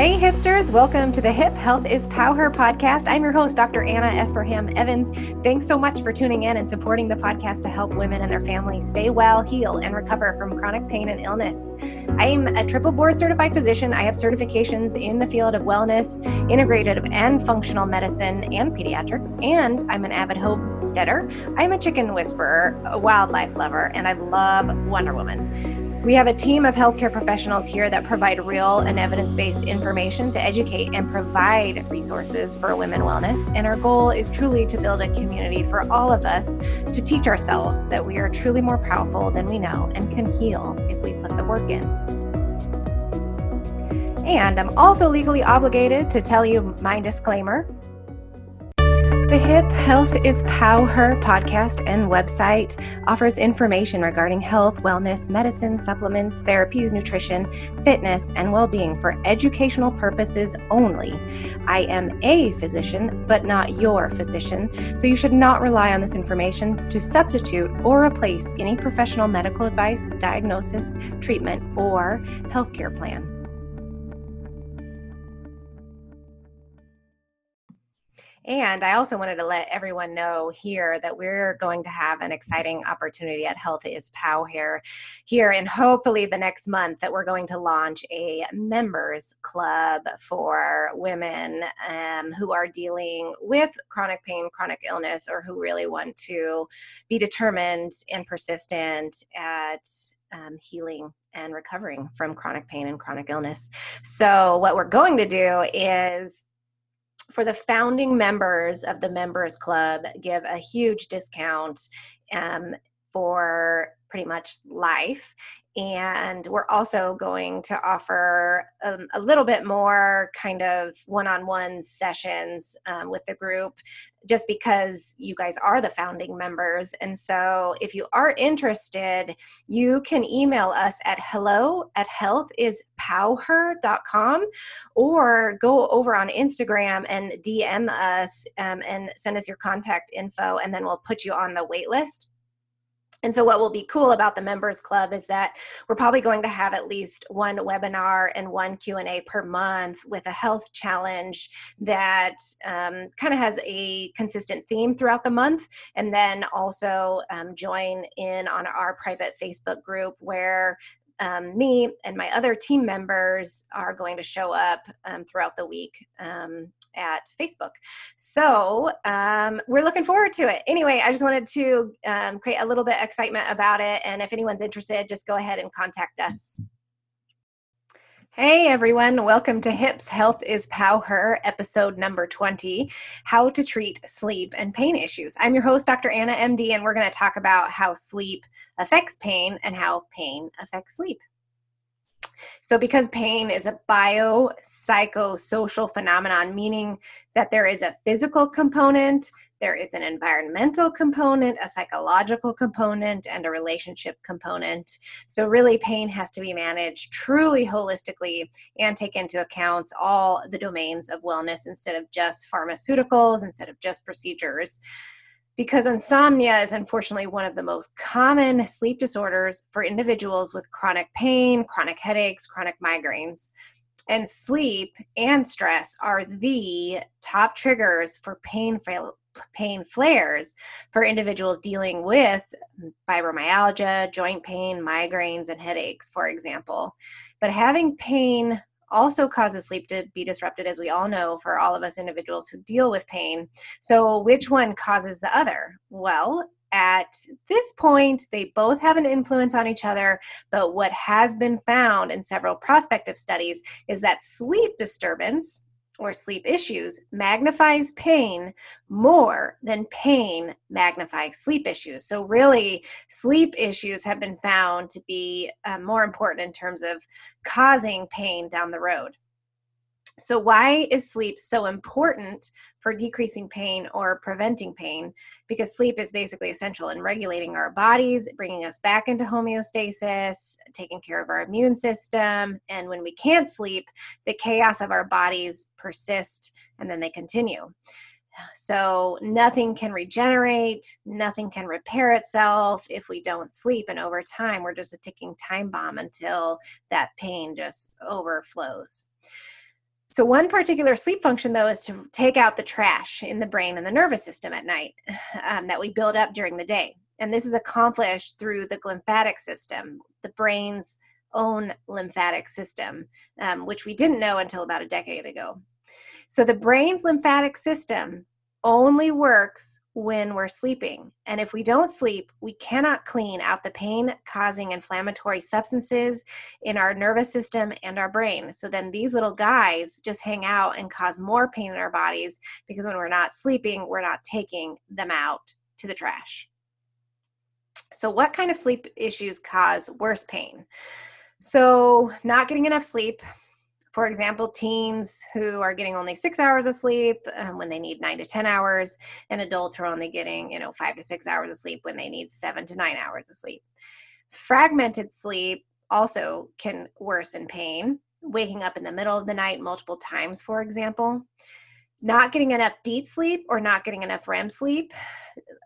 Hey, hipsters, welcome to the Hip Health is PowHer podcast. I'm your host, Dr. Anna Esperham Evans. Thanks so much for tuning in and supporting the podcast to help women and their families stay well, heal, and recover from chronic pain and illness. I'm a triple board certified physician. I have certifications in the field of wellness, integrative and functional medicine, and pediatrics, and I'm an avid homesteader. I'm a chicken whisperer, a wildlife lover, and I love Wonder Woman. We have a team of healthcare professionals here that provide real and evidence based information to educate and provide resources for women wellness. And our goal is truly to build a community for all of us to teach ourselves that we are truly more powerful than we know and can heal if we put the work in. And I'm also legally obligated to tell you my disclaimer. The Hip Health is PowHer podcast and website offers information regarding health, wellness, medicine, supplements, therapies, nutrition, fitness, and well being for educational purposes only. I am a physician, but not your physician, so you should not rely on this information to substitute or replace any professional medical advice, diagnosis, treatment, or healthcare plan. And I also wanted to let everyone know here that we're going to have an exciting opportunity at Health is PowHer, here, and hopefully the next month that we're going to launch a members club for women um, who are dealing with chronic pain, chronic illness, or who really want to be determined and persistent at um, healing and recovering from chronic pain and chronic illness. So, what we're going to do is for the founding members of the members club give a huge discount um, for pretty much life and we're also going to offer um, a little bit more kind of one-on-one sessions um, with the group just because you guys are the founding members. And so if you are interested you can email us at hello at healthispowher.com or go over on instagram and dm us um, and send us your contact info and then we'll put you on the wait list and so, what will be cool about the members club is that we're probably going to have at least one webinar and one Q and A per month with a health challenge that um, kind of has a consistent theme throughout the month, and then also um, join in on our private Facebook group where um, me and my other team members are going to show up um, throughout the week um, at Facebook. So um, we're looking forward to it. Anyway, I just wanted to um, create a little bit of excitement about it. And if anyone's interested, just go ahead and contact us. Hey everyone, welcome to Hips Health is PowHer, episode number 20 How to Treat Sleep and Pain Issues. I'm your host, Dr. Anna MD, and we're going to talk about how sleep affects pain and how pain affects sleep. So, because pain is a biopsychosocial phenomenon, meaning that there is a physical component, there is an environmental component, a psychological component, and a relationship component. So, really, pain has to be managed truly holistically and take into account all the domains of wellness instead of just pharmaceuticals, instead of just procedures because insomnia is unfortunately one of the most common sleep disorders for individuals with chronic pain, chronic headaches, chronic migraines. And sleep and stress are the top triggers for pain pain flares for individuals dealing with fibromyalgia, joint pain, migraines, and headaches, for example. But having pain also causes sleep to be disrupted, as we all know, for all of us individuals who deal with pain. So, which one causes the other? Well, at this point, they both have an influence on each other. But what has been found in several prospective studies is that sleep disturbance or sleep issues magnifies pain more than pain magnifies sleep issues. So, really, sleep issues have been found to be uh, more important in terms of causing pain down the road. So, why is sleep so important for decreasing pain or preventing pain? Because sleep is basically essential in regulating our bodies, bringing us back into homeostasis, taking care of our immune system. And when we can't sleep, the chaos of our bodies persist and then they continue. So, nothing can regenerate, nothing can repair itself if we don't sleep. And over time, we're just a ticking time bomb until that pain just overflows. So, one particular sleep function, though, is to take out the trash in the brain and the nervous system at night um, that we build up during the day. And this is accomplished through the lymphatic system, the brain's own lymphatic system, um, which we didn't know until about a decade ago. So, the brain's lymphatic system only works when we're sleeping. And if we don't sleep, we cannot clean out the pain causing inflammatory substances in our nervous system and our brain. So then these little guys just hang out and cause more pain in our bodies because when we're not sleeping, we're not taking them out to the trash. So, what kind of sleep issues cause worse pain? So, not getting enough sleep, for example, teens who are getting only six hours of sleep um, when they need nine to 10 hours, and adults who are only getting, you know, five to six hours of sleep when they need seven to nine hours of sleep. Fragmented sleep also can worsen pain, waking up in the middle of the night multiple times, for example not getting enough deep sleep or not getting enough REM sleep.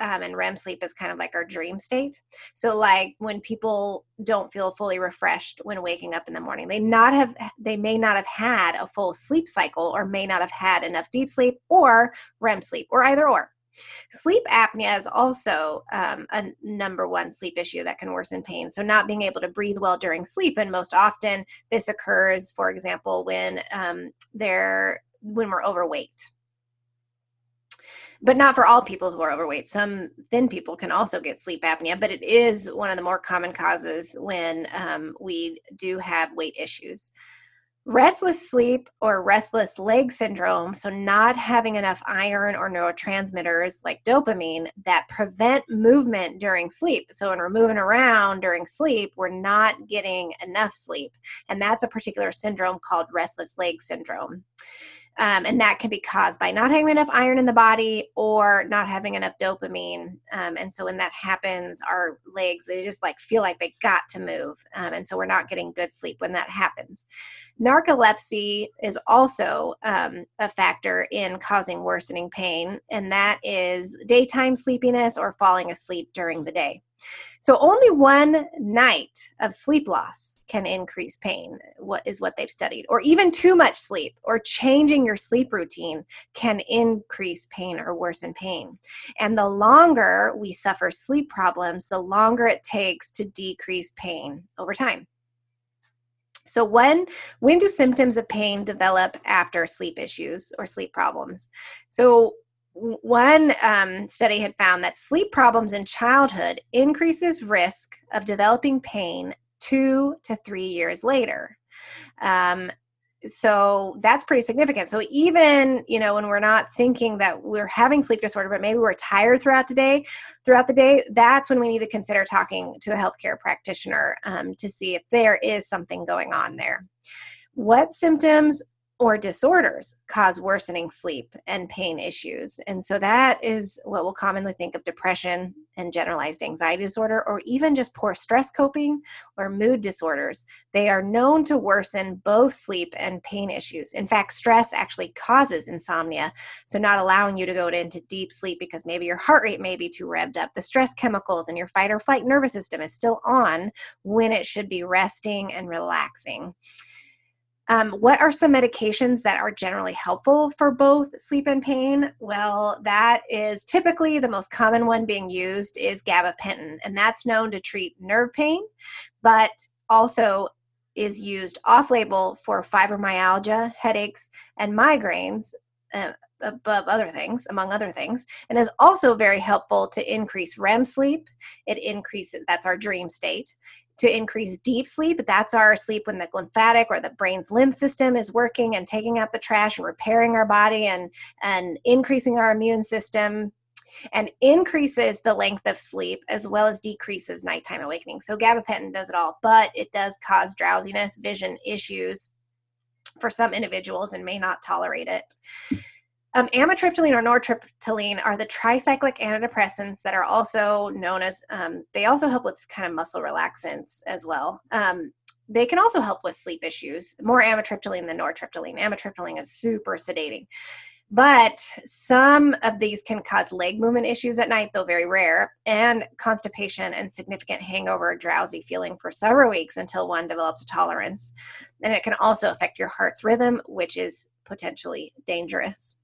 Um, and REM sleep is kind of like our dream state. So, like when people don't feel fully refreshed when waking up in the morning, they not have they may not have had a full sleep cycle, or may not have had enough deep sleep or REM sleep, or either or. Sleep apnea is also um, a number one sleep issue that can worsen pain. So, not being able to breathe well during sleep, and most often this occurs, for example, when um, they're when we're overweight but not for all people who are overweight. Some thin people can also get sleep apnea, but it is one of the more common causes when um, we do have weight issues. Restless sleep or restless leg syndrome, so not having enough iron or neurotransmitters like dopamine that prevent movement during sleep. So when we're moving around during sleep, we're not getting enough sleep. And that's a particular syndrome called restless leg syndrome. Um, and that can be caused by not having enough iron in the body or not having enough dopamine. Um, and so when that happens, our legs, they just like feel like they got to move. Um, and so we're not getting good sleep when that happens. Narcolepsy is also um, a factor in causing worsening pain, and that is daytime sleepiness or falling asleep during the day. So only one night of sleep loss can increase pain, what is what they've studied. Or even too much sleep or changing your sleep routine can increase pain or worsen pain. And the longer we suffer sleep problems, the longer it takes to decrease pain over time. So when when do symptoms of pain develop after sleep issues or sleep problems? So one um, study had found that sleep problems in childhood increases risk of developing pain two to three years later. Um, so that's pretty significant. So even you know when we're not thinking that we're having sleep disorder, but maybe we're tired throughout the day, throughout the day, that's when we need to consider talking to a healthcare practitioner um, to see if there is something going on there. What symptoms or disorders cause worsening sleep and pain issues. And so that is what we'll commonly think of depression and generalized anxiety disorder, or even just poor stress coping or mood disorders. They are known to worsen both sleep and pain issues. In fact, stress actually causes insomnia. So, not allowing you to go into deep sleep because maybe your heart rate may be too revved up. The stress chemicals in your fight or flight nervous system is still on when it should be resting and relaxing. Um, what are some medications that are generally helpful for both sleep and pain? Well, that is typically the most common one being used is gabapentin, and that's known to treat nerve pain, but also is used off label for fibromyalgia, headaches, and migraines. Uh, above other things, among other things, and is also very helpful to increase REM sleep. It increases, that's our dream state to increase deep sleep. That's our sleep when the lymphatic or the brain's lymph system is working and taking out the trash and repairing our body and, and increasing our immune system and increases the length of sleep as well as decreases nighttime awakening. So gabapentin does it all, but it does cause drowsiness, vision issues for some individuals and may not tolerate it. Um, amitriptyline or nortriptyline are the tricyclic antidepressants that are also known as, um, they also help with kind of muscle relaxants as well. Um, they can also help with sleep issues, more amitriptyline than nortriptyline. Amitriptyline is super sedating. But some of these can cause leg movement issues at night, though very rare, and constipation and significant hangover, drowsy feeling for several weeks until one develops a tolerance. And it can also affect your heart's rhythm, which is potentially dangerous.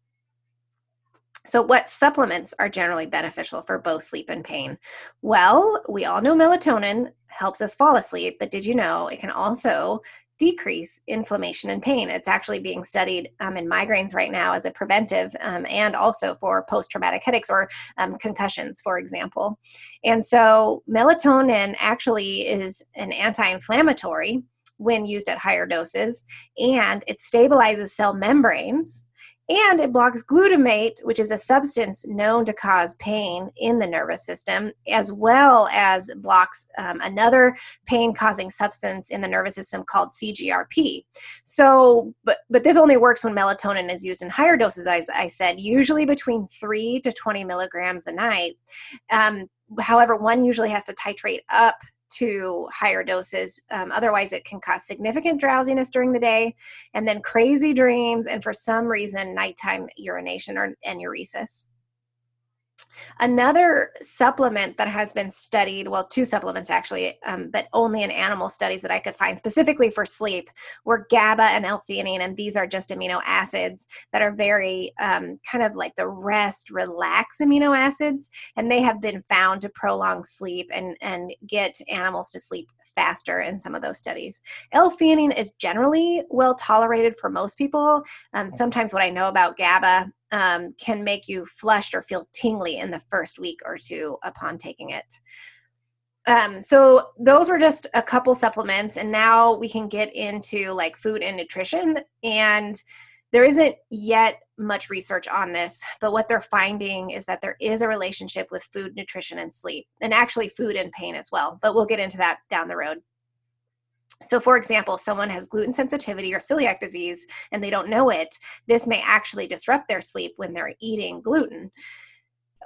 So, what supplements are generally beneficial for both sleep and pain? Well, we all know melatonin helps us fall asleep, but did you know it can also decrease inflammation and pain. It's actually being studied um, in migraines right now as a preventive um, and also for post traumatic headaches or um, concussions, for example. And so, melatonin actually is an anti inflammatory when used at higher doses, and it stabilizes cell membranes and it blocks glutamate, which is a substance known to cause pain in the nervous system, as well as blocks um, another pain causing substance in the nervous system called CGRP. So, but, but this only works when melatonin is used in higher doses, as I said, usually between 3 to 20 milligrams a night. Um, however, one usually has to titrate up to higher doses. Um, otherwise, it can cause significant drowsiness during the day and then crazy dreams, and for some reason, nighttime urination or enuresis. Another supplement that has been studied, well, two supplements actually, um, but only in animal studies that I could find specifically for sleep, were GABA and L-theanine, and these are just amino acids that are very um, kind of like the rest, relax amino acids, and they have been found to prolong sleep and and get animals to sleep faster in some of those studies. L-theanine is generally well tolerated for most people. Um, sometimes what I know about GABA um, can make you flushed or feel tingly in the first week or two upon taking it. Um, so those were just a couple supplements, and now we can get into like food and nutrition. And there isn't yet much research on this, but what they're finding is that there is a relationship with food, nutrition, and sleep, and actually food and pain as well. But we'll get into that down the road. So, for example, if someone has gluten sensitivity or celiac disease and they don't know it, this may actually disrupt their sleep when they're eating gluten.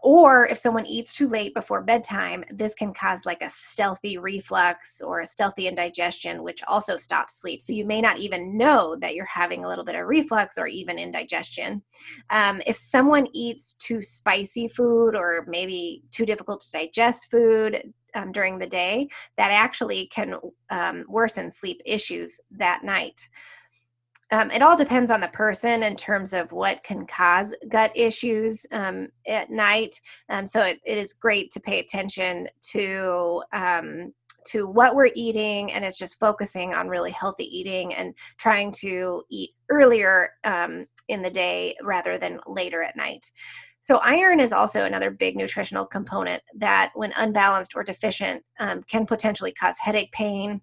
Or if someone eats too late before bedtime, this can cause like a stealthy reflux or a stealthy indigestion, which also stops sleep. So you may not even know that you're having a little bit of reflux or even indigestion. Um, if someone eats too spicy food or maybe too difficult to digest food, um, during the day that actually can um, worsen sleep issues that night. Um, it all depends on the person in terms of what can cause gut issues um, at night. Um, so it, it is great to pay attention to um, to what we're eating, and it's just focusing on really healthy eating and trying to eat earlier um, in the day rather than later at night. So, iron is also another big nutritional component that, when unbalanced or deficient, um, can potentially cause headache pain,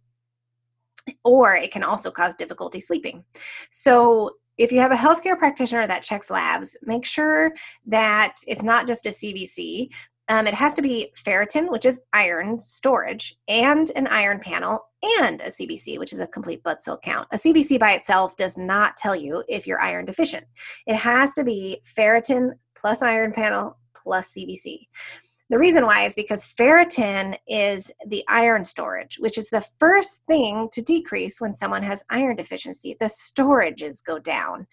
or it can also cause difficulty sleeping. So, if you have a healthcare practitioner that checks labs, make sure that it's not just a CBC. Um, it has to be ferritin, which is iron storage, and an iron panel, and a CBC, which is a complete blood cell count. A CBC by itself does not tell you if you're iron deficient. It has to be ferritin plus iron panel plus CBC. The reason why is because ferritin is the iron storage, which is the first thing to decrease when someone has iron deficiency. The storages go down.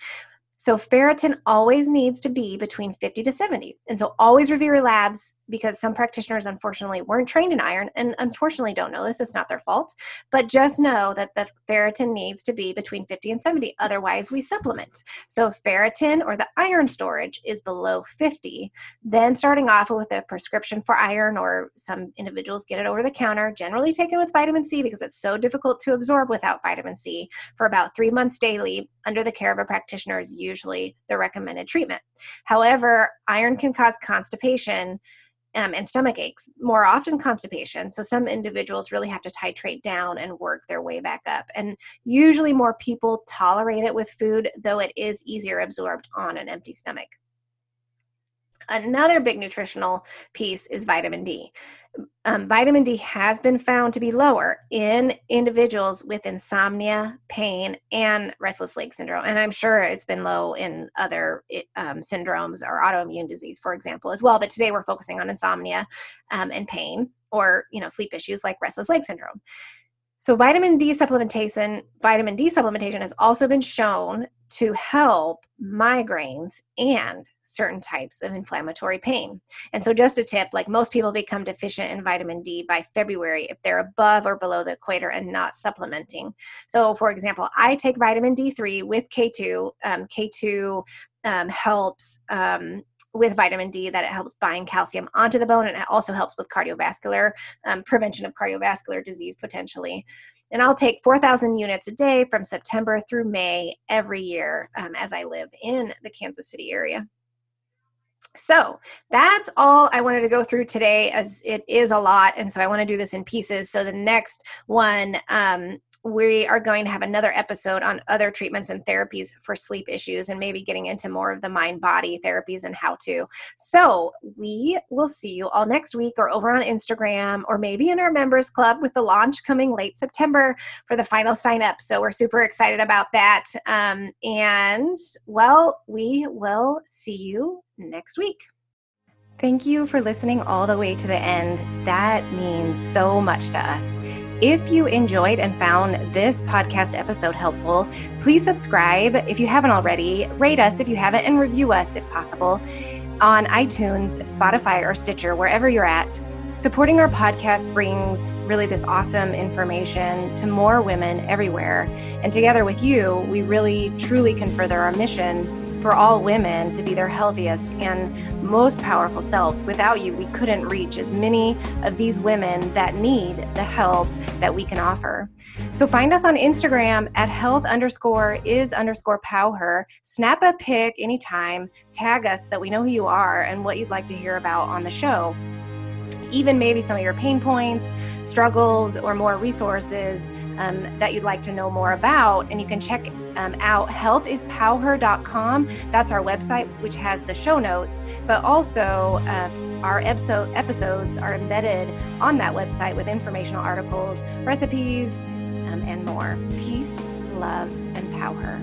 So ferritin always needs to be between 50 to 70. And so always review your labs because some practitioners unfortunately weren't trained in iron and unfortunately don't know this. It's not their fault. But just know that the ferritin needs to be between 50 and 70. Otherwise, we supplement. So ferritin or the iron storage is below 50. Then starting off with a prescription for iron, or some individuals get it over the counter, generally taken with vitamin C because it's so difficult to absorb without vitamin C for about three months daily under the care of a practitioner's usually the recommended treatment. However, iron can cause constipation um, and stomach aches, more often constipation. So some individuals really have to titrate down and work their way back up. And usually more people tolerate it with food, though it is easier absorbed on an empty stomach. Another big nutritional piece is vitamin D. Um, vitamin D has been found to be lower in individuals with insomnia, pain, and restless leg syndrome. And I'm sure it's been low in other um, syndromes or autoimmune disease, for example, as well. But today we're focusing on insomnia um, and pain or you know sleep issues like restless leg syndrome. So vitamin D supplementation, vitamin D supplementation has also been shown to help migraines and certain types of inflammatory pain. And so, just a tip like most people become deficient in vitamin D by February if they're above or below the equator and not supplementing. So, for example, I take vitamin D3 with K2. Um, K2 um, helps. Um, with vitamin D, that it helps bind calcium onto the bone and it also helps with cardiovascular um, prevention of cardiovascular disease potentially. And I'll take 4,000 units a day from September through May every year um, as I live in the Kansas City area. So that's all I wanted to go through today, as it is a lot. And so I want to do this in pieces. So the next one um, we are going to have another episode on other treatments and therapies for sleep issues and maybe getting into more of the mind body therapies and how to. So, we will see you all next week or over on Instagram or maybe in our members club with the launch coming late September for the final sign up. So, we're super excited about that. Um, and well, we will see you next week. Thank you for listening all the way to the end. That means so much to us. If you enjoyed and found this podcast episode helpful, please subscribe if you haven't already, rate us if you haven't, and review us if possible on iTunes, Spotify, or Stitcher, wherever you're at. Supporting our podcast brings really this awesome information to more women everywhere. And together with you, we really truly can further our mission for all women to be their healthiest and most powerful selves. Without you, we couldn't reach as many of these women that need the help that we can offer. So find us on Instagram at health underscore is underscore power. Snap a pic anytime, tag us that we know who you are and what you'd like to hear about on the show even maybe some of your pain points, struggles, or more resources um, that you'd like to know more about. And you can check um, out healthispowher.com. That's our website, which has the show notes, but also uh, our episode episodes are embedded on that website with informational articles, recipes, um, and more. Peace, love, and power.